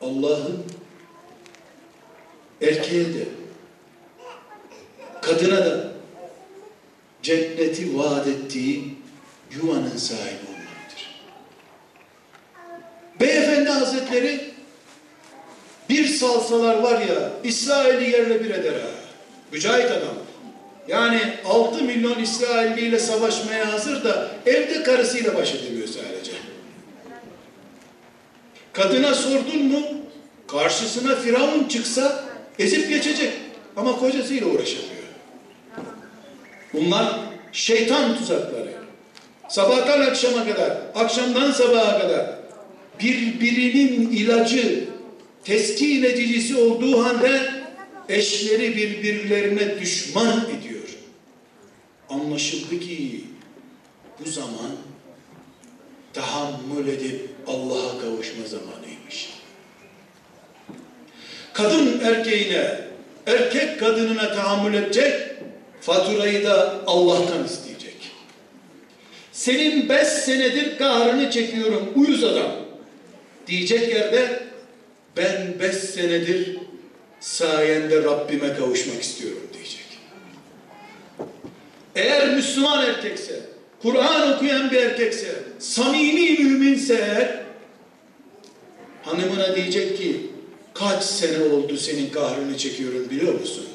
Allah'ın erkeğe de kadına da cenneti vaat ettiği yuvanın sahibi olmaktır. Beyefendi Hazretleri bir salsalar var ya İsrail'i yerle bir eder ha. Mücahit adam. Yani 6 milyon İsrailli ile savaşmaya hazır da evde karısıyla baş edemiyor sadece. Kadına sordun mu karşısına Firavun çıksa ezip geçecek ama kocasıyla uğraşamıyor. Bunlar şeytan tuzakları. Sabahtan akşama kadar, akşamdan sabaha kadar birbirinin ilacı, teskin edicisi olduğu halde eşleri birbirlerine düşman ediyor. Anlaşıldı ki bu zaman tahammül edip Allah'a kavuşma zamanıymış. Kadın erkeğine, erkek kadınına tahammül edecek, faturayı da Allah'tan isteyecek. Senin beş senedir kahrını çekiyorum uyuz adam diyecek yerde ben beş senedir sayende Rabbime kavuşmak istiyorum. Eğer Müslüman erkekse, Kur'an okuyan bir erkekse, samimi müminse hanımına diyecek ki, kaç sene oldu senin kahrını çekiyorum biliyor musun?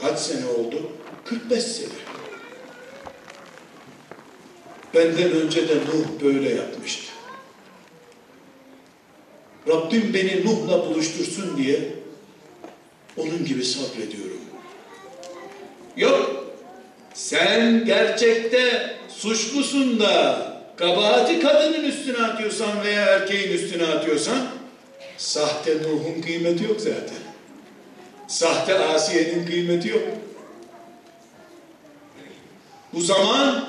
Kaç sene oldu? 45 sene. Benden önce de Nuh böyle yapmıştı. Rabbim beni Nuh'la buluştursun diye onun gibi sabrediyorum. Yok, sen gerçekte suçlusun da kabahati kadının üstüne atıyorsan veya erkeğin üstüne atıyorsan sahte Nuh'un kıymeti yok zaten. Sahte Asiye'nin kıymeti yok. Bu zaman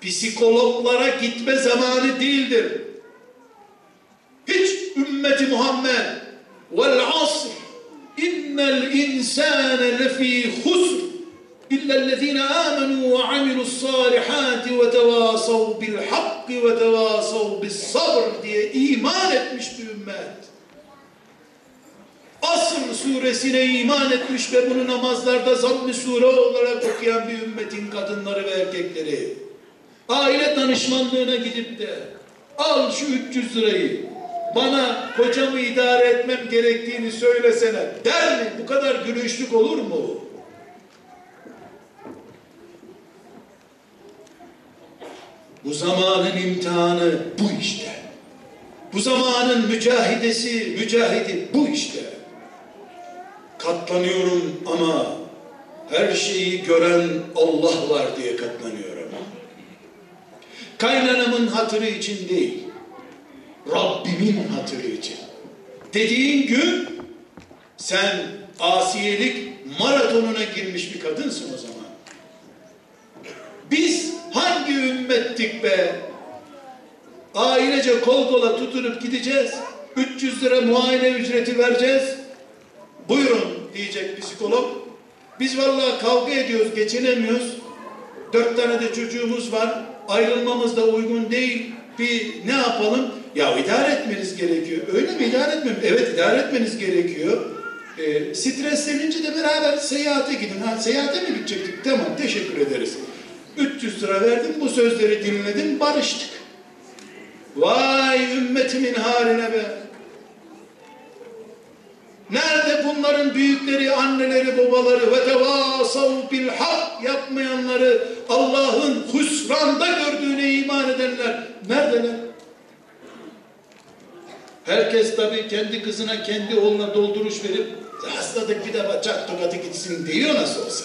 psikologlara gitme zamanı değildir. Hiç ümmeti Muhammed vel asr innel insane lefî husr amilussâlihâti ve tevâsav bil hakkı ve tevâsav bis sabr diye iman etmiş bir ümmet. Asr suresine iman etmiş ve bunu namazlarda zamm-ı sure olarak okuyan bir ümmetin kadınları ve erkekleri. Aile danışmanlığına gidip de al şu 300 lirayı bana kocamı idare etmem gerektiğini söylesene der mi? Bu kadar gülüşlük olur mu? Bu zamanın imtihanı bu işte. Bu zamanın mücahidesi, mücahidi bu işte. Katlanıyorum ama her şeyi gören Allah var diye katlanıyorum. Kaynanamın hatırı için değil, Rabbimin hatırı için. Dediğin gün sen asiyelik maratonuna girmiş bir kadınsın o zaman. Biz hangi ümmettik be? Ailece kol kola tutunup gideceğiz. 300 lira muayene ücreti vereceğiz. Buyurun diyecek psikolog. Biz vallahi kavga ediyoruz, geçinemiyoruz. Dört tane de çocuğumuz var. Ayrılmamız da uygun değil. Bir ne yapalım? Ya idare etmeniz gerekiyor. Öyle mi idare etmem? Evet idare etmeniz gerekiyor. E, streslenince de beraber seyahate gidin. Ha, seyahate mi gidecektik? Tamam teşekkür ederiz. 300 lira verdim bu sözleri dinledim barıştık. Vay ümmetimin haline be. Nerede bunların büyükleri, anneleri, babaları ve tevasav bil hak yapmayanları Allah'ın husranda gördüğüne iman edenler neredeler? Herkes tabii kendi kızına, kendi oğluna dolduruş verip hastadık bir defa çak tokadı gitsin diyor nasıl olsa.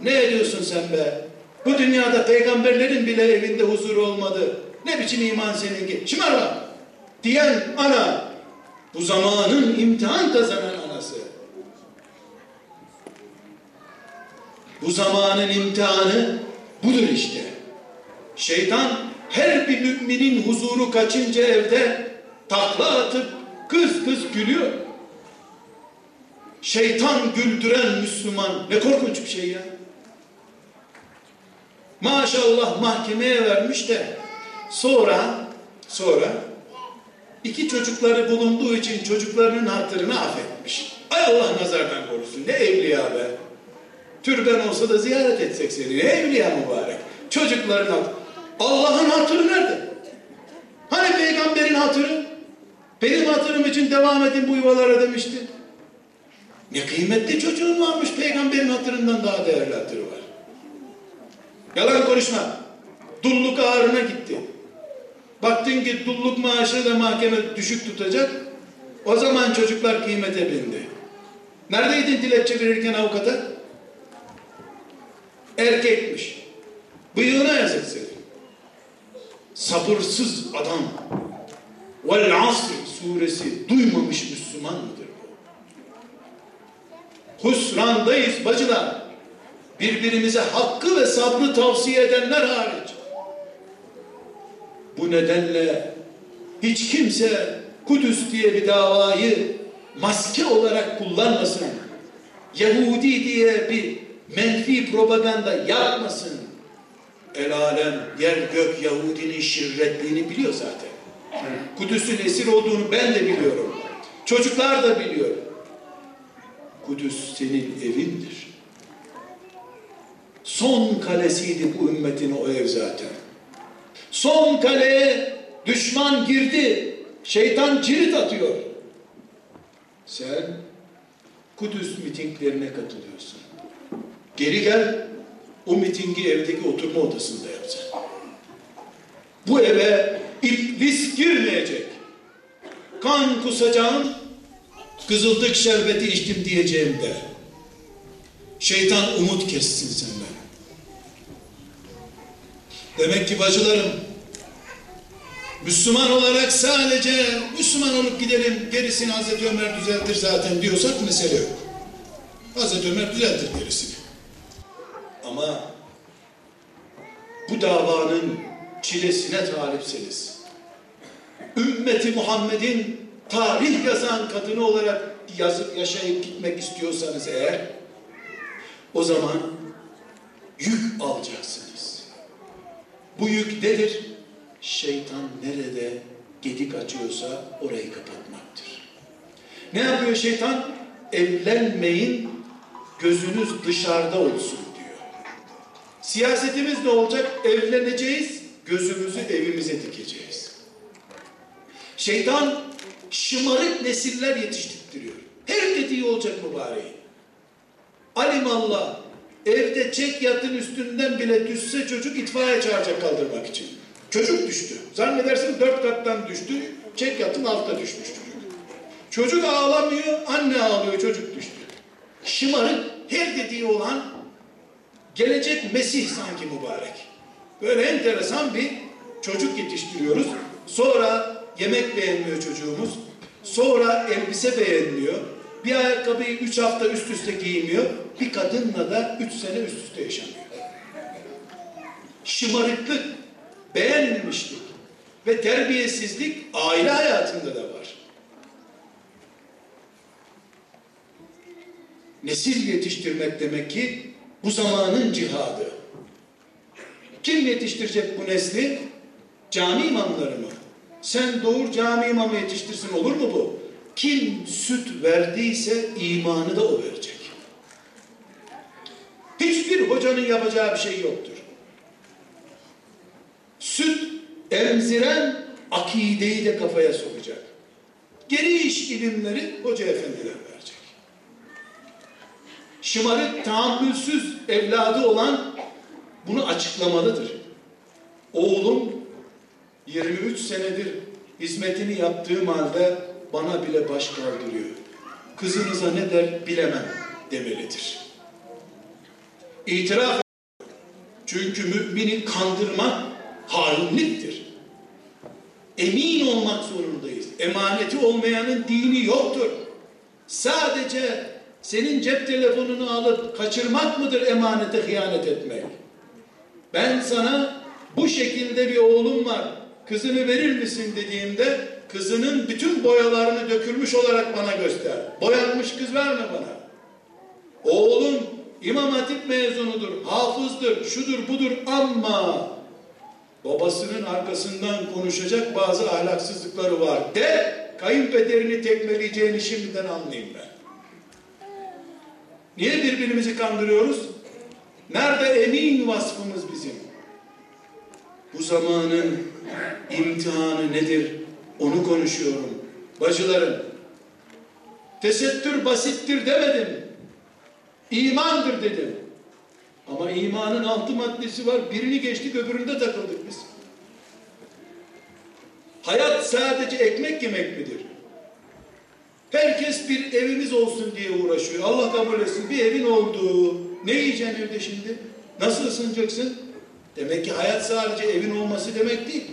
Ne ediyorsun sen be? Bu dünyada peygamberlerin bile evinde huzur olmadı. Ne biçim iman seninki? Şımarma! Diyen ana, bu zamanın imtihan kazanan anası. Bu zamanın imtihanı budur işte. Şeytan her bir müminin huzuru kaçınca evde takla atıp kız kız gülüyor. Şeytan güldüren Müslüman ne korkunç bir şey ya. Maşallah mahkemeye vermiş de sonra sonra iki çocukları bulunduğu için çocuklarının hatırını affetmiş. Ay Allah nazardan korusun ne evliya be. Türben olsa da ziyaret etsek seni. Ne evliya mübarek. Çocukların hatırı. Allah'ın hatırı nerede? Hani peygamberin hatırı? Benim hatırım için devam edin bu yuvalara demişti. Ne kıymetli çocuğun varmış peygamberin hatırından daha değerli hatırı var. Yalan konuşma. Dulluk ağrına gitti. Baktın ki dulluk maaşını da mahkeme düşük tutacak. O zaman çocuklar kıymete bindi. Neredeydin dilekçe verirken avukata? Erkekmiş. Bıyığına yazık senin. Sabırsız adam. Vel asr suresi duymamış Müslüman mıdır bu? Husrandayız bacılar. Birbirimize hakkı ve sabrı tavsiye edenler hariç. Bu nedenle hiç kimse Kudüs diye bir davayı maske olarak kullanmasın. Yahudi diye bir menfi propaganda yapmasın. El alem, yer gök Yahudinin şirretliğini biliyor zaten. Kudüs'ün esir olduğunu ben de biliyorum. Çocuklar da biliyor. Kudüs senin evindir. Son kalesiydi bu ümmetin o ev zaten. Son kaleye düşman girdi. Şeytan cirit atıyor. Sen Kudüs mitinglerine katılıyorsun. Geri gel, o mitingi evdeki oturma odasında yapacaksın. Bu eve iblis girmeyecek. Kan kusacağım, kızıldık şerbeti içtim diyeceğim de. Şeytan umut kessin senden. Demek ki bacılarım, Müslüman olarak sadece Müslüman olup gidelim, gerisini Hazreti Ömer düzeltir zaten diyorsak mesele yok. Hazreti Ömer düzeltir gerisini. Ama bu davanın çilesine talipseniz, ümmeti Muhammed'in tarih yazan kadını olarak yazıp yaşayıp gitmek istiyorsanız eğer, o zaman yük alacaksınız. Bu yük nedir? Şeytan nerede gedik açıyorsa orayı kapatmaktır. Ne yapıyor şeytan? Evlenmeyin, gözünüz dışarıda olsun diyor. Siyasetimiz ne olacak? Evleneceğiz, gözümüzü evimize dikeceğiz. Şeytan şımarık nesiller yetiştiriyor. Her dediği olacak mübareğin. Alimallah evde çek yatın üstünden bile düşse çocuk itfaiye çağıracak kaldırmak için. Çocuk düştü. Zannedersin dört kattan düştü. Çek yatın altta düşmüş çocuk. Çocuk ağlamıyor, anne ağlıyor, çocuk düştü. Şımarık, her dediği olan gelecek Mesih sanki mübarek. Böyle enteresan bir çocuk yetiştiriyoruz. Sonra yemek beğenmiyor çocuğumuz. Sonra elbise beğenmiyor. Bir ayakkabıyı üç hafta üst üste giymiyor. Bir kadınla da üç sene üst üste yaşamıyor. Şımarıklık, beğenmemişlik ve terbiyesizlik aile hayatında da var. Nesil yetiştirmek demek ki bu zamanın cihadı. Kim yetiştirecek bu nesli? Cami imamları mı? Sen doğur cami imamı yetiştirsin olur mu bu? Kim süt verdiyse imanı da o verecek. Hiçbir hocanın yapacağı bir şey yoktur. Süt emziren akideyi de kafaya sokacak. Geri iş ilimleri hoca efendiler verecek. şımarık, tahammülsüz evladı olan bunu açıklamalıdır. Oğlum 23 senedir hizmetini yaptığım halde bana bile baş kaldırıyor. Kızınıza ne der bilemem demelidir. İtiraf çünkü mümini kandırmak hainliktir. Emin olmak zorundayız. Emaneti olmayanın dini yoktur. Sadece senin cep telefonunu alıp kaçırmak mıdır emanete hıyanet etmek? Ben sana bu şekilde bir oğlum var, kızını verir misin dediğimde kızının bütün boyalarını dökülmüş olarak bana göster. Boyanmış kız verme bana. Oğlum İmam Hatip mezunudur, hafızdır, şudur budur ama babasının arkasından konuşacak bazı ahlaksızlıkları var de kayınpederini tekmeleyeceğini şimdiden anlayayım ben. Niye birbirimizi kandırıyoruz? Nerede emin vasfımız bizim? Bu zamanın imtihanı nedir? Onu konuşuyorum. Bacılarım, tesettür basittir demedim. İmandır dedim. Ama imanın altı maddesi var. Birini geçtik öbüründe takıldık biz. Hayat sadece ekmek yemek midir? Herkes bir evimiz olsun diye uğraşıyor. Allah kabul etsin. Bir evin olduğu. Ne yiyeceksin evde şimdi? Nasıl ısınacaksın? Demek ki hayat sadece evin olması demek değil.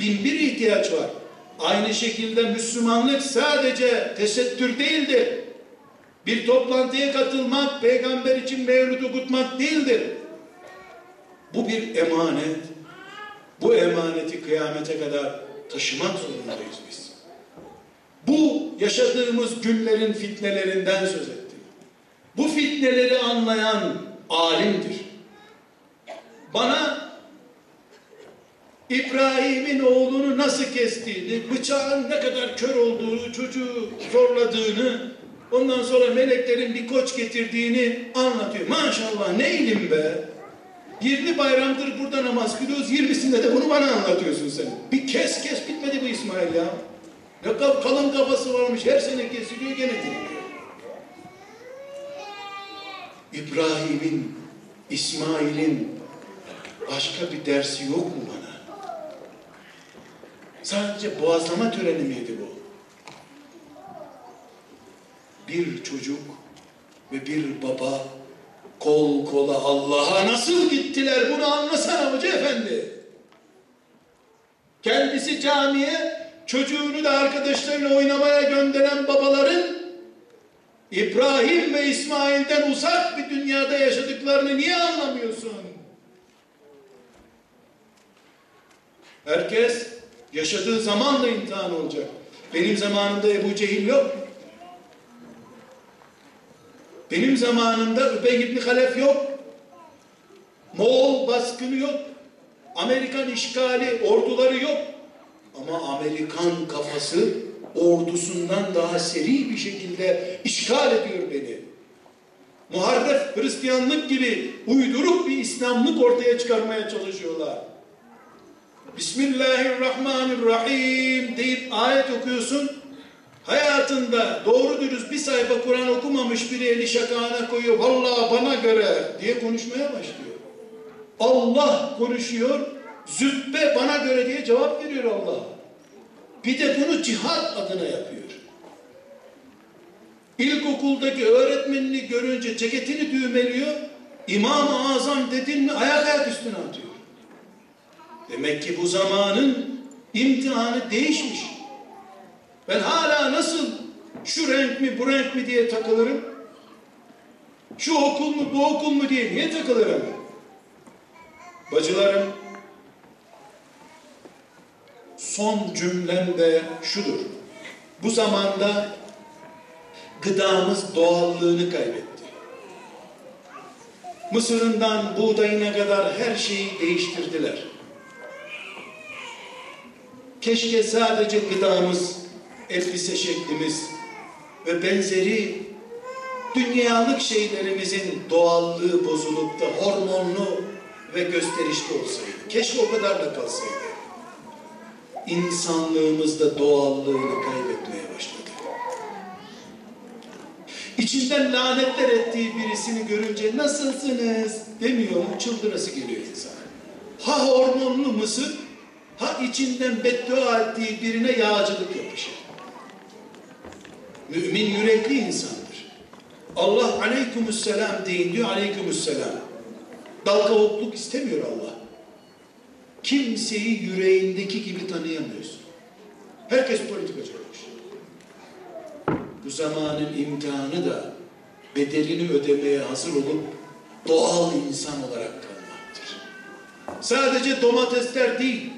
Bin bir ihtiyaç var. Aynı şekilde Müslümanlık sadece tesettür değildir. Bir toplantıya katılmak, peygamber için mevlüt okutmak değildir. Bu bir emanet. Bu emaneti kıyamete kadar taşımak zorundayız biz. Bu yaşadığımız günlerin fitnelerinden söz ettim. Bu fitneleri anlayan alimdir. Bana İbrahim'in oğlunu nasıl kestiğini, bıçağın ne kadar kör olduğunu, çocuğu zorladığını, ondan sonra meleklerin bir koç getirdiğini anlatıyor. Maşallah ne ilim be. 20 bayramdır burada namaz kılıyoruz, 20'sinde de bunu bana anlatıyorsun sen. Bir kes kes bitmedi bu İsmail ya. Ne kalın kafası varmış, her sene kesiliyor gene diriliyor. İbrahim'in, İsmail'in başka bir dersi yok mu bana? Sadece boğazlama töreni miydi bu? Bir çocuk ve bir baba kol kola Allah'a nasıl gittiler bunu anlasana hoca efendi. Kendisi camiye çocuğunu da arkadaşlarıyla oynamaya gönderen babaların İbrahim ve İsmail'den uzak bir dünyada yaşadıklarını niye anlamıyorsun? Herkes yaşadığı zamanla imtihan olacak. Benim zamanımda Ebu Cehil yok. Benim zamanımda Übey İbni Halef yok. Moğol baskını yok. Amerikan işgali, orduları yok. Ama Amerikan kafası ordusundan daha seri bir şekilde işgal ediyor beni. Muharref Hristiyanlık gibi uyduruk bir İslamlık ortaya çıkarmaya çalışıyorlar. Bismillahirrahmanirrahim deyip ayet okuyorsun. Hayatında doğru dürüst bir sayfa Kur'an okumamış biri eli şakağına koyuyor. Vallahi bana göre diye konuşmaya başlıyor. Allah konuşuyor. Zübbe bana göre diye cevap veriyor Allah. Bir de bunu cihat adına yapıyor. İlkokuldaki öğretmenini görünce ceketini düğmeliyor. İmam-ı Azam dedin mi ayak ayak üstüne atıyor. Demek ki bu zamanın imtihanı değişmiş. Ben hala nasıl şu renk mi bu renk mi diye takılırım? Şu okul mu bu okul mu diye niye takılırım? Bacılarım son cümlem de şudur. Bu zamanda gıdamız doğallığını kaybetti. Mısırından buğdayına kadar her şeyi değiştirdiler. Keşke sadece gıdamız, elbise şeklimiz ve benzeri dünyalık şeylerimizin doğallığı bozulup da hormonlu ve gösterişli olsaydı. Keşke o kadarla kalsaydı. İnsanlığımız da doğallığını kaybetmeye başladı. içinden lanetler ettiği birisini görünce nasılsınız demiyor mu? Çıldırası geliyor insana. Ha hormonlu mısır, ha içinden beddua ettiği birine yağcılık yapışır. Mümin yürekli insandır. Allah aleykümselam deyin diyor aleykümselam. Dal kavukluk istemiyor Allah. Kimseyi yüreğindeki gibi tanıyamıyorsun. Herkes politikacı olmuş. Bu zamanın imtihanı da bedelini ödemeye hazır olup doğal insan olarak kalmaktır. Sadece domatesler değil,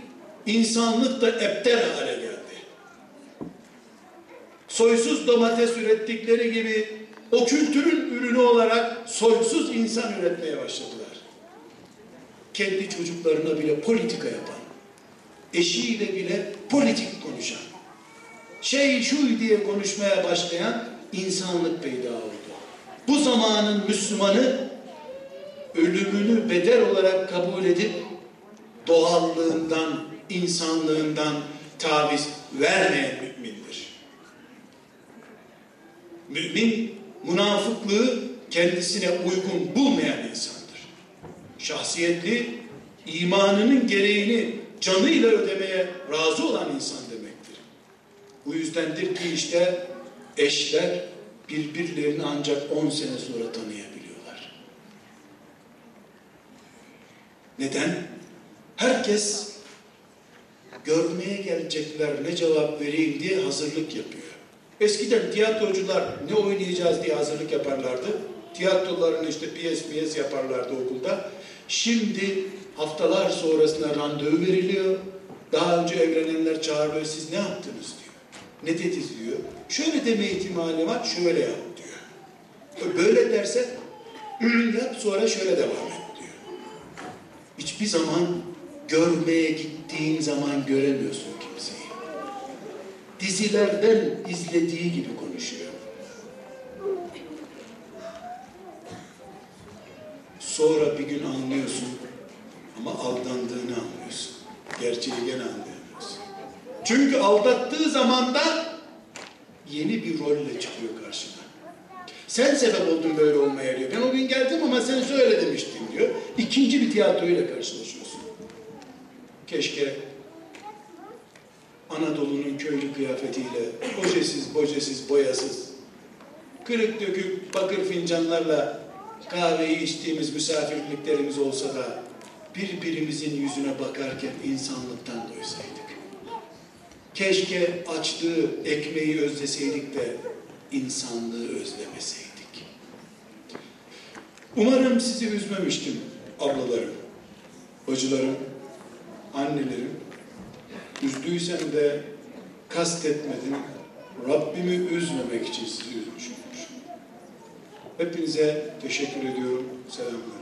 insanlık da ebter hale geldi. Soysuz domates ürettikleri gibi o kültürün ürünü olarak soysuz insan üretmeye başladılar. Kendi çocuklarına bile politika yapan, eşiyle bile politik konuşan, şey şu diye konuşmaya başlayan insanlık peyda oldu. Bu zamanın Müslümanı ölümünü bedel olarak kabul edip doğallığından, insanlığından taviz vermeyen mümindir. Mümin münafıklığı kendisine uygun bulmayan insandır. Şahsiyetli, imanının gereğini canıyla ödemeye razı olan insan demektir. Bu yüzdendir ki işte eşler birbirlerini ancak 10 sene sonra tanıyabiliyorlar. Neden? Herkes görmeye gelecekler ne cevap vereyim diye hazırlık yapıyor. Eskiden tiyatrocular ne oynayacağız diye hazırlık yaparlardı. Tiyatrolarını işte piyes piyes yaparlardı okulda. Şimdi haftalar sonrasında randevu veriliyor. Daha önce evlenenler çağırıyor. Siz ne yaptınız diyor. Ne dediniz diyor. Şöyle deme ihtimali var. Şöyle yap diyor. Böyle derse yap sonra şöyle devam et diyor. Hiçbir zaman görmeye gittiğin zaman göremiyorsun kimseyi. Dizilerden izlediği gibi konuşuyor. Sonra bir gün anlıyorsun ama aldandığını anlıyorsun. Gerçeği gene anlayamıyorsun. Çünkü aldattığı zaman da yeni bir rolle çıkıyor karşına. Sen sebep oldun böyle olmaya diyor. Ben o gün geldim ama sen söyle demiştin diyor. İkinci bir tiyatroyla karşılaşıyorsun. Keşke Anadolu'nun köylü kıyafetiyle ojesiz, bojesiz, boyasız, kırık dökük bakır fincanlarla kahveyi içtiğimiz misafirliklerimiz olsa da birbirimizin yüzüne bakarken insanlıktan doysaydık. Keşke açlığı, ekmeği özleseydik de insanlığı özlemeseydik. Umarım sizi üzmemiştim ablalarım, bacılarım, annelerim. Üzdüysem de kastetmedim. Rabbimi üzmemek için sizi üzmüşümdür. Hepinize teşekkür ediyorum. Selamünaleyküm.